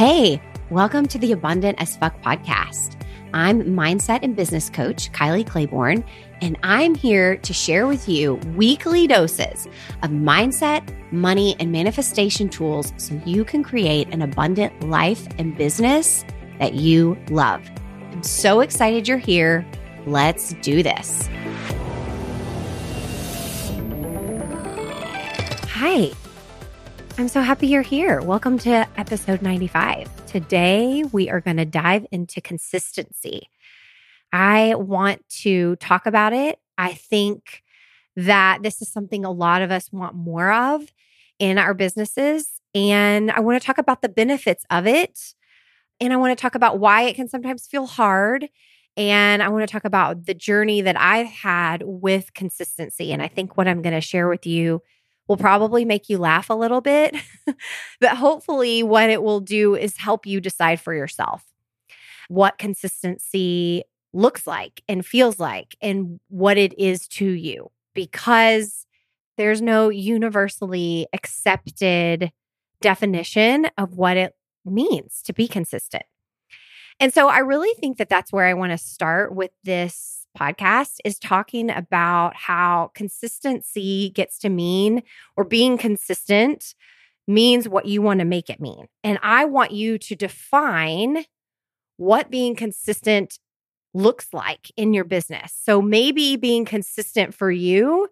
Hey, welcome to the Abundant as Fuck podcast. I'm mindset and business coach Kylie Claiborne, and I'm here to share with you weekly doses of mindset, money, and manifestation tools so you can create an abundant life and business that you love. I'm so excited you're here. Let's do this. Hi. I'm so happy you're here. Welcome to episode 95. Today, we are going to dive into consistency. I want to talk about it. I think that this is something a lot of us want more of in our businesses. And I want to talk about the benefits of it. And I want to talk about why it can sometimes feel hard. And I want to talk about the journey that I've had with consistency. And I think what I'm going to share with you will probably make you laugh a little bit, but hopefully, what it will do is help you decide for yourself what consistency looks like and feels like and what it is to you because there's no universally accepted definition of what it means to be consistent. And so I really think that that's where I want to start with this podcast is talking about how consistency gets to mean or being consistent means what you want to make it mean. And I want you to define what being consistent looks like in your business. So maybe being consistent for you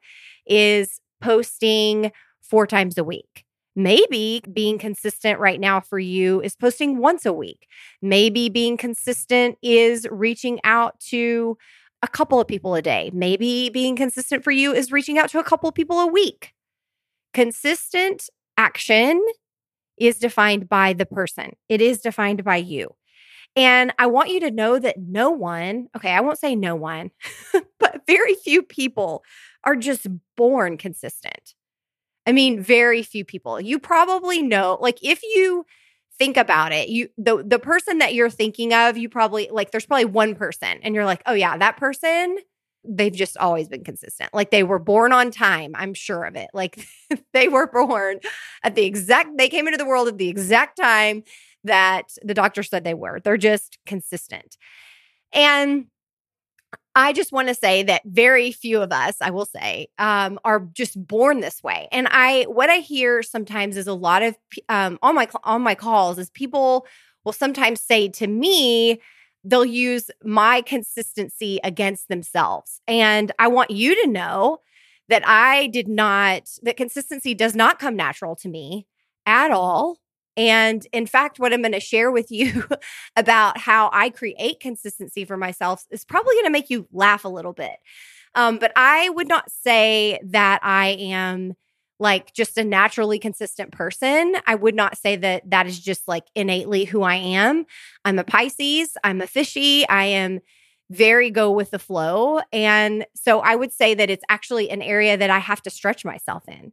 is posting four times a week. Maybe being consistent right now for you is posting once a week. Maybe being consistent is reaching out to a couple of people a day. Maybe being consistent for you is reaching out to a couple of people a week. Consistent action is defined by the person, it is defined by you. And I want you to know that no one, okay, I won't say no one, but very few people are just born consistent. I mean, very few people. You probably know, like, if you think about it. You the the person that you're thinking of you probably like there's probably one person and you're like oh yeah that person they've just always been consistent. Like they were born on time i'm sure of it. Like they were born at the exact they came into the world at the exact time that the doctor said they were. They're just consistent. And I just want to say that very few of us, I will say, um, are just born this way. And I, what I hear sometimes is a lot of um, on my on my calls is people will sometimes say to me, they'll use my consistency against themselves. And I want you to know that I did not that consistency does not come natural to me at all. And in fact, what I'm going to share with you about how I create consistency for myself is probably going to make you laugh a little bit. Um, but I would not say that I am like just a naturally consistent person. I would not say that that is just like innately who I am. I'm a Pisces, I'm a fishy, I am very go with the flow. And so I would say that it's actually an area that I have to stretch myself in.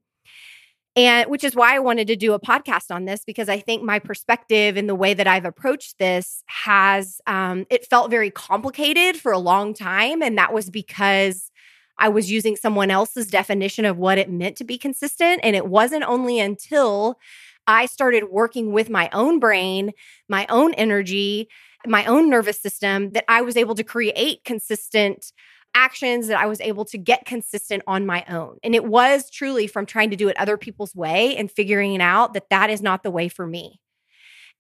And which is why I wanted to do a podcast on this because I think my perspective and the way that I've approached this has, um, it felt very complicated for a long time. And that was because I was using someone else's definition of what it meant to be consistent. And it wasn't only until I started working with my own brain, my own energy, my own nervous system that I was able to create consistent actions that I was able to get consistent on my own. And it was truly from trying to do it other people's way and figuring it out that that is not the way for me.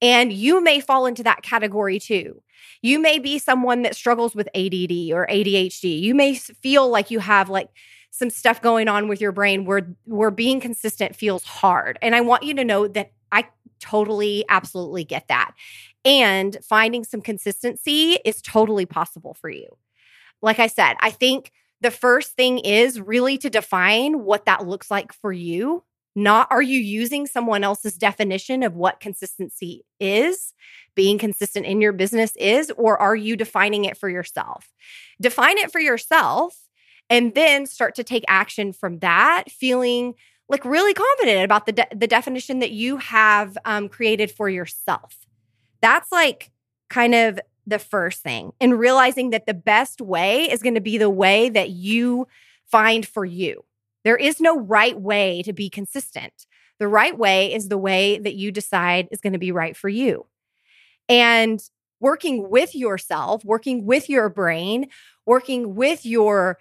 And you may fall into that category too. You may be someone that struggles with ADD or ADHD. You may feel like you have like some stuff going on with your brain where where being consistent feels hard. And I want you to know that I totally absolutely get that. And finding some consistency is totally possible for you like I said, I think the first thing is really to define what that looks like for you. Not are you using someone else's definition of what consistency is, being consistent in your business is, or are you defining it for yourself? Define it for yourself and then start to take action from that, feeling like really confident about the, de- the definition that you have um, created for yourself. That's like kind of the first thing and realizing that the best way is going to be the way that you find for you. There is no right way to be consistent. The right way is the way that you decide is going to be right for you. And working with yourself, working with your brain, working with your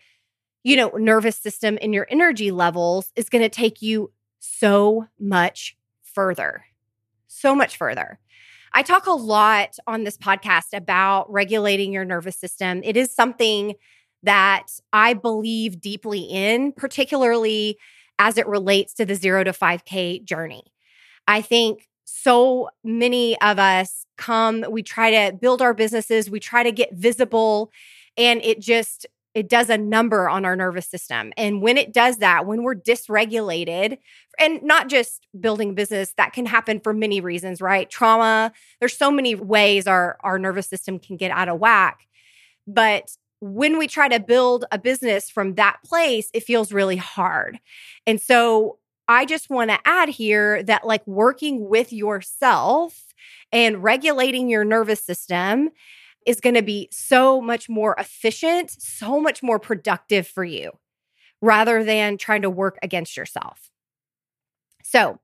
you know, nervous system and your energy levels is going to take you so much further. So much further. I talk a lot on this podcast about regulating your nervous system. It is something that I believe deeply in, particularly as it relates to the zero to 5K journey. I think so many of us come, we try to build our businesses, we try to get visible, and it just it does a number on our nervous system. And when it does that, when we're dysregulated, and not just building business, that can happen for many reasons, right? Trauma, there's so many ways our, our nervous system can get out of whack. But when we try to build a business from that place, it feels really hard. And so I just want to add here that, like, working with yourself and regulating your nervous system is going to be so much more efficient, so much more productive for you rather than trying to work against yourself. So,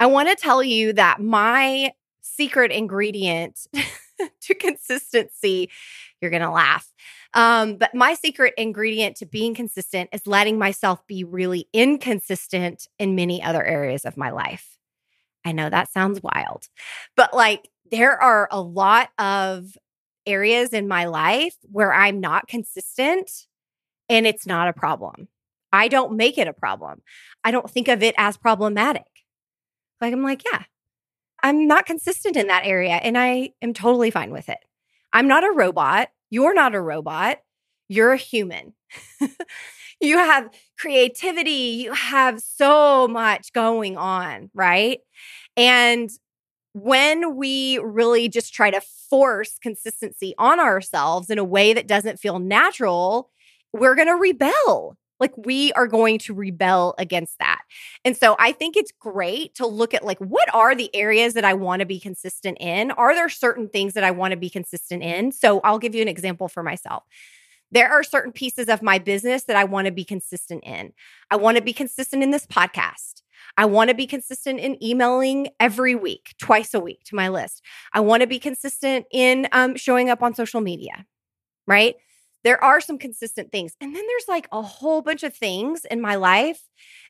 I want to tell you that my secret ingredient to consistency, you're going to laugh. Um, but my secret ingredient to being consistent is letting myself be really inconsistent in many other areas of my life. I know that sounds wild, but like there are a lot of areas in my life where I'm not consistent and it's not a problem. I don't make it a problem. I don't think of it as problematic. Like, I'm like, yeah, I'm not consistent in that area and I am totally fine with it. I'm not a robot. You're not a robot. You're a human. you have creativity. You have so much going on, right? And when we really just try to force consistency on ourselves in a way that doesn't feel natural, we're going to rebel. Like we are going to rebel against that. And so I think it's great to look at like what are the areas that I want to be consistent in? Are there certain things that I want to be consistent in? So I'll give you an example for myself. There are certain pieces of my business that I want to be consistent in. I want to be consistent in this podcast. I want to be consistent in emailing every week, twice a week to my list. I want to be consistent in um, showing up on social media, right? There are some consistent things. And then there's like a whole bunch of things in my life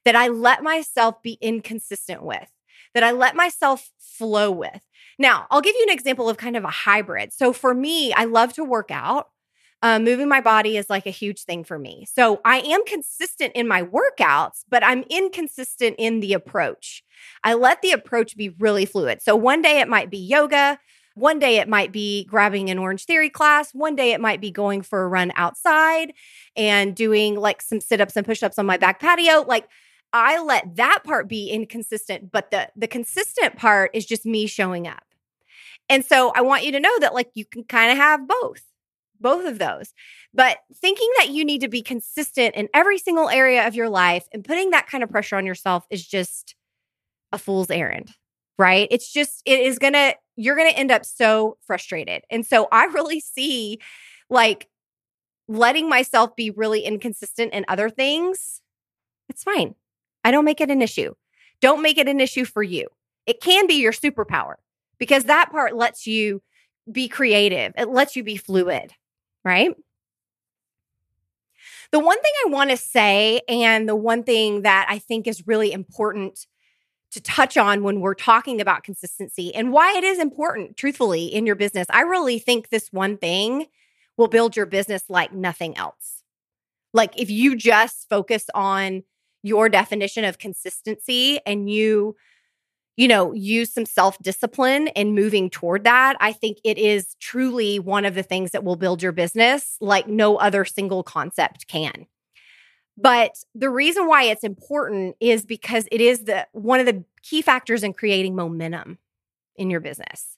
that I let myself be inconsistent with, that I let myself flow with. Now, I'll give you an example of kind of a hybrid. So for me, I love to work out. Uh, moving my body is like a huge thing for me. So I am consistent in my workouts, but I'm inconsistent in the approach. I let the approach be really fluid. So one day it might be yoga. One day it might be grabbing an Orange Theory class. One day it might be going for a run outside and doing like some sit ups and push ups on my back patio. Like I let that part be inconsistent, but the the consistent part is just me showing up. And so I want you to know that like you can kind of have both both of those. But thinking that you need to be consistent in every single area of your life and putting that kind of pressure on yourself is just a fool's errand, right? It's just, it is gonna, you're gonna end up so frustrated. And so I really see like letting myself be really inconsistent in other things. It's fine. I don't make it an issue. Don't make it an issue for you. It can be your superpower because that part lets you be creative, it lets you be fluid right? The one thing I want to say, and the one thing that I think is really important to touch on when we're talking about consistency and why it is important, truthfully, in your business, I really think this one thing will build your business like nothing else. Like if you just focus on your definition of consistency and you you know, use some self discipline in moving toward that, I think it is truly one of the things that will build your business like no other single concept can. But the reason why it's important is because it is the one of the key factors in creating momentum in your business.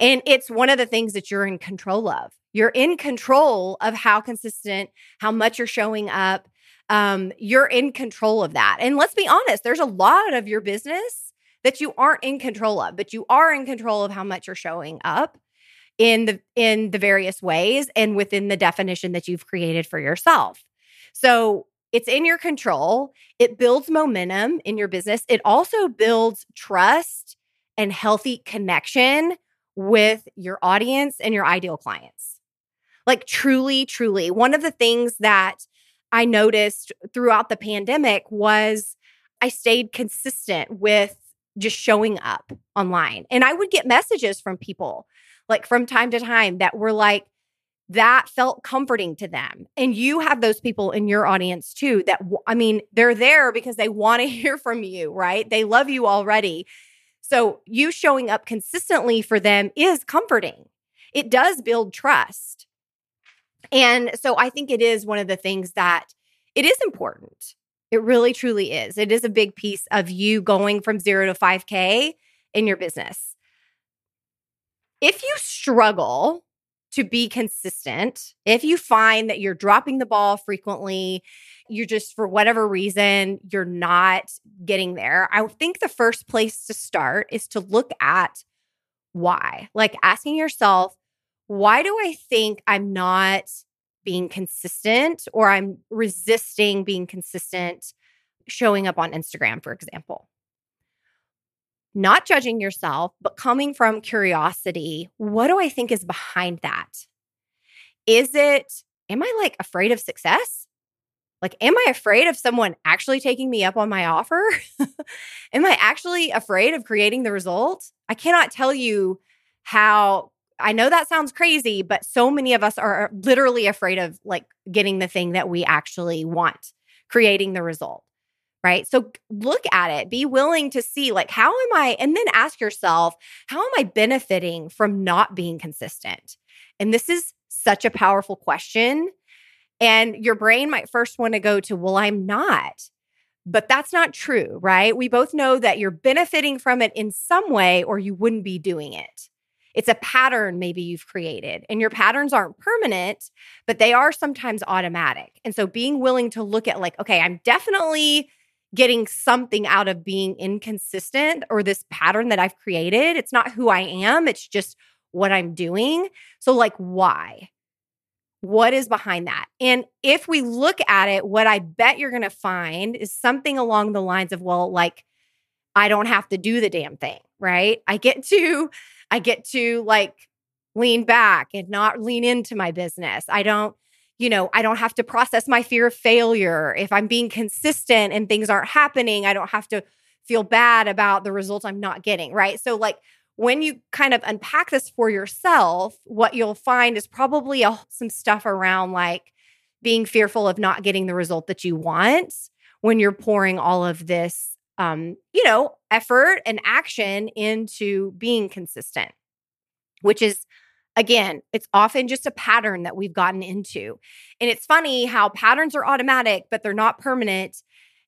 And it's one of the things that you're in control of. You're in control of how consistent, how much you're showing up. Um, you're in control of that. And let's be honest, there's a lot of your business that you aren't in control of, but you are in control of how much you're showing up in the in the various ways and within the definition that you've created for yourself. So, it's in your control. It builds momentum in your business. It also builds trust and healthy connection with your audience and your ideal clients. Like, truly, truly. One of the things that I noticed throughout the pandemic was I stayed consistent with just showing up online. And I would get messages from people like from time to time that were like, that felt comforting to them. And you have those people in your audience too that, I mean, they're there because they want to hear from you, right? They love you already. So you showing up consistently for them is comforting. It does build trust. And so I think it is one of the things that it is important. It really truly is. It is a big piece of you going from 0 to 5k in your business. If you struggle to be consistent, if you find that you're dropping the ball frequently, you're just for whatever reason you're not getting there, I think the first place to start is to look at why. Like asking yourself, why do I think I'm not being consistent or I'm resisting being consistent showing up on Instagram, for example? Not judging yourself, but coming from curiosity. What do I think is behind that? Is it, am I like afraid of success? Like, am I afraid of someone actually taking me up on my offer? am I actually afraid of creating the result? I cannot tell you how I know that sounds crazy, but so many of us are literally afraid of like getting the thing that we actually want, creating the result. Right. So look at it, be willing to see, like, how am I? And then ask yourself, how am I benefiting from not being consistent? And this is such a powerful question. And your brain might first want to go to, well, I'm not. But that's not true, right? We both know that you're benefiting from it in some way, or you wouldn't be doing it. It's a pattern maybe you've created, and your patterns aren't permanent, but they are sometimes automatic. And so being willing to look at, like, okay, I'm definitely getting something out of being inconsistent or this pattern that I've created. It's not who I am, it's just what I'm doing. So, like, why? What is behind that? And if we look at it, what I bet you're going to find is something along the lines of, well, like, I don't have to do the damn thing, right? I get to I get to like lean back and not lean into my business. I don't, you know, I don't have to process my fear of failure. If I'm being consistent and things aren't happening, I don't have to feel bad about the results I'm not getting, right? So, like, when you kind of unpack this for yourself, what you'll find is probably a, some stuff around like being fearful of not getting the result that you want when you're pouring all of this um, you know, effort and action into being consistent, which is again, it's often just a pattern that we've gotten into. And it's funny how patterns are automatic, but they're not permanent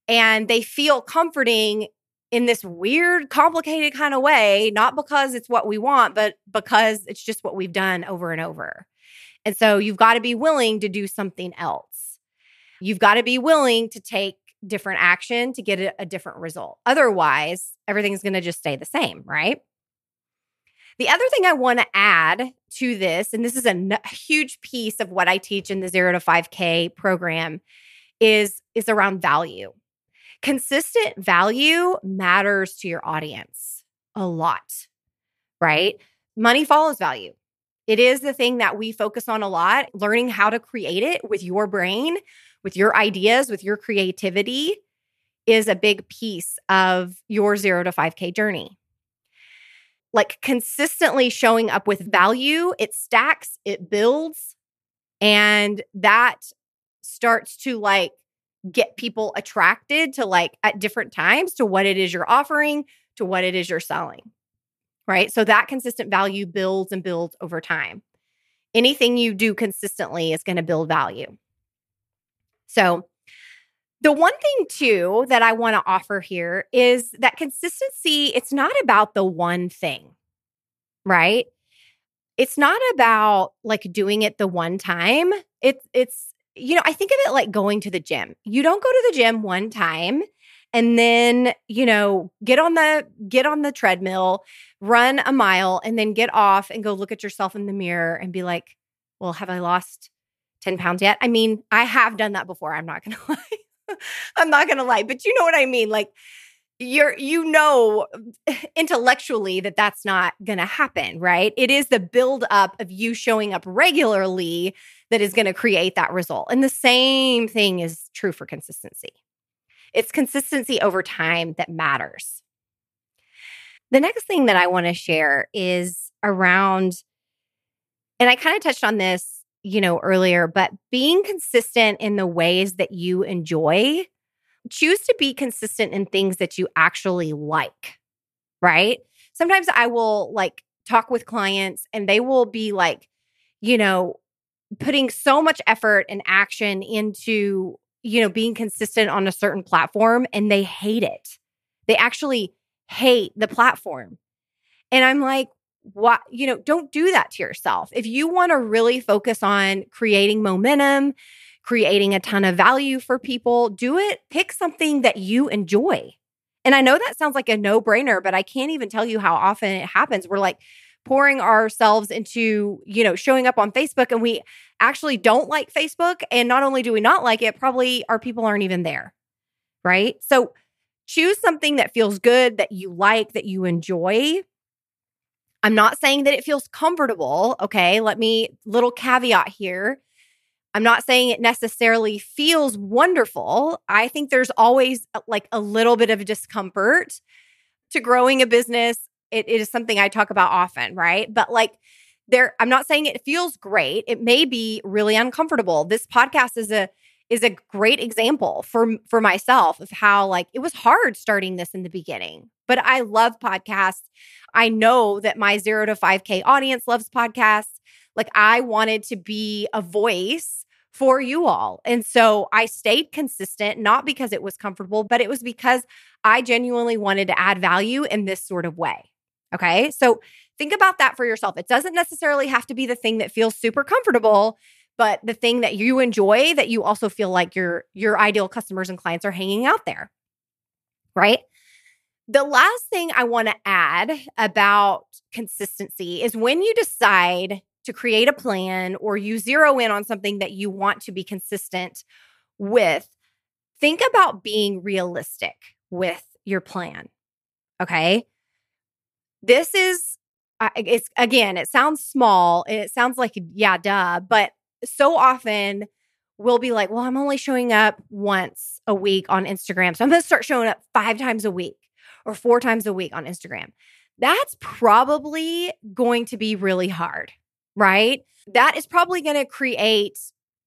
and they feel comforting in this weird, complicated kind of way, not because it's what we want, but because it's just what we've done over and over. And so you've got to be willing to do something else. You've got to be willing to take different action to get a, a different result. Otherwise, everything's going to just stay the same, right? The other thing I want to add to this, and this is a huge piece of what I teach in the zero to 5K program, is, is around value. Consistent value matters to your audience a lot, right? Money follows value. It is the thing that we focus on a lot, learning how to create it with your brain with your ideas, with your creativity is a big piece of your zero to 5K journey. Like consistently showing up with mm-hmm. value, it stacks, it builds, and that starts to like get people attracted to like at different times to what it is you're offering, to what it is you're selling. Right. So that consistent value builds and builds over time. Anything you do consistently is going to build value. So, the one thing too that I want to offer here is that consistency, it's not about the one thing, right? It's not about like doing it the one time. It's it's you know, I think of it like going to the gym. You don't go to the gym one time and then, you know, get on the get on the treadmill, run a mile and then get off and go look at yourself in the mirror and be like, "Well, have I lost 10 pounds yet. I mean, I have done that before. I'm not going to lie. I'm not going to lie, but you know what I mean? Like, you're you know intellectually that that's not going to happen, right? It is the build up of you showing up regularly that is going to create that result. And the same thing is true for consistency. It's consistency over time that matters. The next thing that I want to share is around and I kind of touched on this, you know, earlier, but being consistent in the ways that you enjoy choose to be consistent in things that you actually like, right? Sometimes I will like talk with clients and they will be like, you know, putting so much effort and action into, you know, being consistent on a certain platform and they hate it. They actually hate the platform. And I'm like, what, you know, don't do that to yourself. If you want to really focus on creating momentum, creating a ton of value for people, do it. Pick something that you enjoy. And I know that sounds like a no brainer, but I can't even tell you how often it happens. We're like pouring ourselves into, you know, showing up on Facebook and we actually don't like Facebook. And not only do we not like it, probably our people aren't even there. Right. So choose something that feels good, that you like, that you enjoy. I'm not saying that it feels comfortable. Okay. Let me, little caveat here. I'm not saying it necessarily feels wonderful. I think there's always uh, like a little bit of discomfort to growing a business. It, it is something I talk about often, right? But like, there, I'm not saying it feels great. It may be really uncomfortable. This podcast is a is a great example for for myself of how like it was hard starting this in the beginning. But I love podcasts. I know that my 0 to 5k audience loves podcasts. Like I wanted to be a voice for you all. And so I stayed consistent, not because it was comfortable, but it was because I genuinely wanted to add value in this sort of way. Okay. So think about that for yourself. It doesn't necessarily have to be the thing that feels super comfortable, but the thing that you enjoy that you also feel like your your ideal customers and clients are hanging out there. Right? The last thing I want to add about consistency is when you decide to create a plan or you zero in on something that you want to be consistent with, think about being realistic with your plan. Okay. This is, it's again, it sounds small. It sounds like, yeah, duh. But so often we'll be like, well, I'm only showing up once a week on Instagram. So I'm going to start showing up five times a week or four times a week on Instagram. That's probably going to be really hard right? That is probably going to create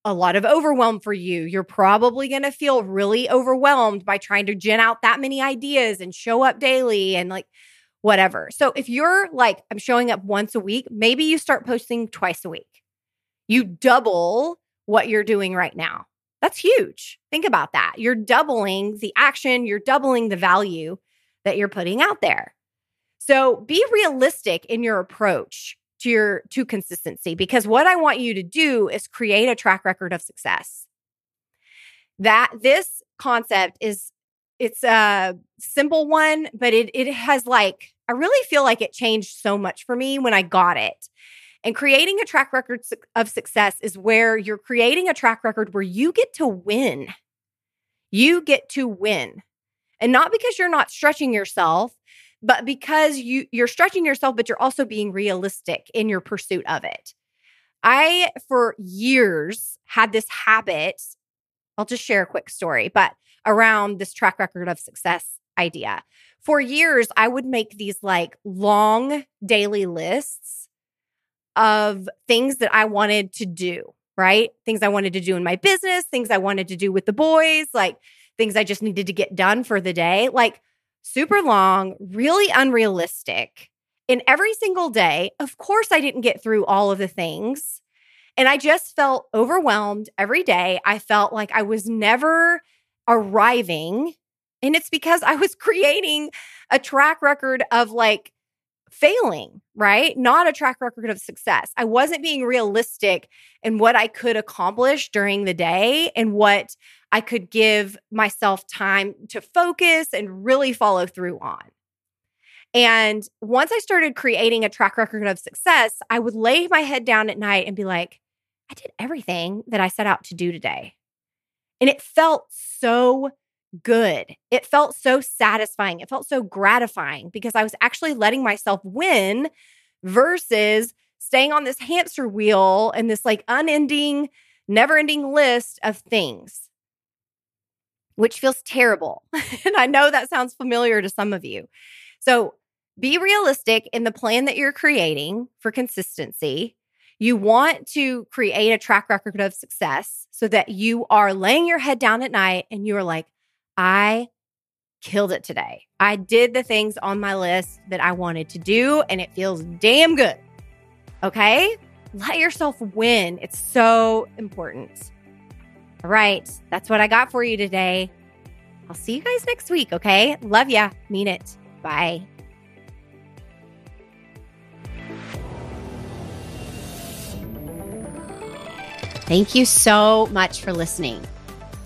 a lot of overwhelm for you. You're probably going to feel really overwhelmed by trying to gin out that many ideas and show up daily and like whatever. So if you're like, I'm showing up once a week, maybe you start posting twice a week. You double what you're doing right now. That's huge. Think about that. You're doubling the action, you're doubling the value that you're putting out there. So be realistic in your approach to your to consistency because what I want you to do is create a track record of success. That this concept is it's a simple one, but it it has like I really feel like it changed so much for me when I got it. And creating a track record of success is where you're creating a track record where you get to win. You get to win. And not because you're not stretching yourself, but because you you're stretching yourself but you're also being realistic in your pursuit of it. I for years had this habit i'll just share a quick story but around this track record of success idea. For years i would make these like long daily lists of things that i wanted to do right? Things i wanted to do in my business things i wanted to do with the boys like things i just needed to get done for the day like super long, really unrealistic. And every single day, of course, I didn't get through all of the things. And I just felt overwhelmed every day. I felt like I was never arriving. And it's because I was creating a track record of like failing, right? Not a track record of success. I wasn't being realistic in what I could accomplish during the day and what I could give myself time to focus and really follow through on. And once I started creating a track record of success, I would lay my head down at night and be like, I did everything that I set out to do today. And it felt so good. It felt so satisfying. It felt so gratifying because I was actually letting myself win versus staying on this hamster wheel and this like unending, never ending list of things, which feels terrible. and I know that sounds familiar to some of you. So be realistic in the plan that you're creating for consistency. You want to create a track record of success so that you are laying your head down at night and you're like, I killed it today. I did the things on my list that I wanted to do, and it feels damn good. Okay? Let yourself win. It's so important. All right. That's what I got for you today. I'll see you guys next week. Okay? Love ya. Mean it. Bye. Thank you so much for listening.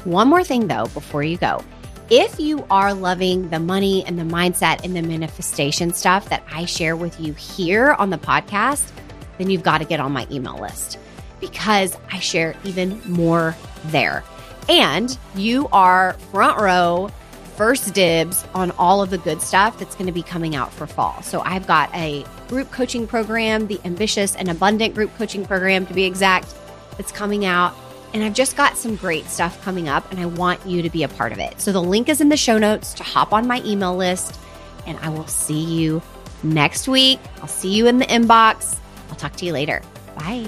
One more thing, though, before you go. If you are loving the money and the mindset and the manifestation stuff that I share with you here on the podcast, then you've got to get on my email list because I share even more there. And you are front row, first dibs on all of the good stuff that's going to be coming out for fall. So I've got a group coaching program, the Ambitious and Abundant group coaching program to be exact that's coming out. And I've just got some great stuff coming up, and I want you to be a part of it. So the link is in the show notes to hop on my email list, and I will see you next week. I'll see you in the inbox. I'll talk to you later. Bye.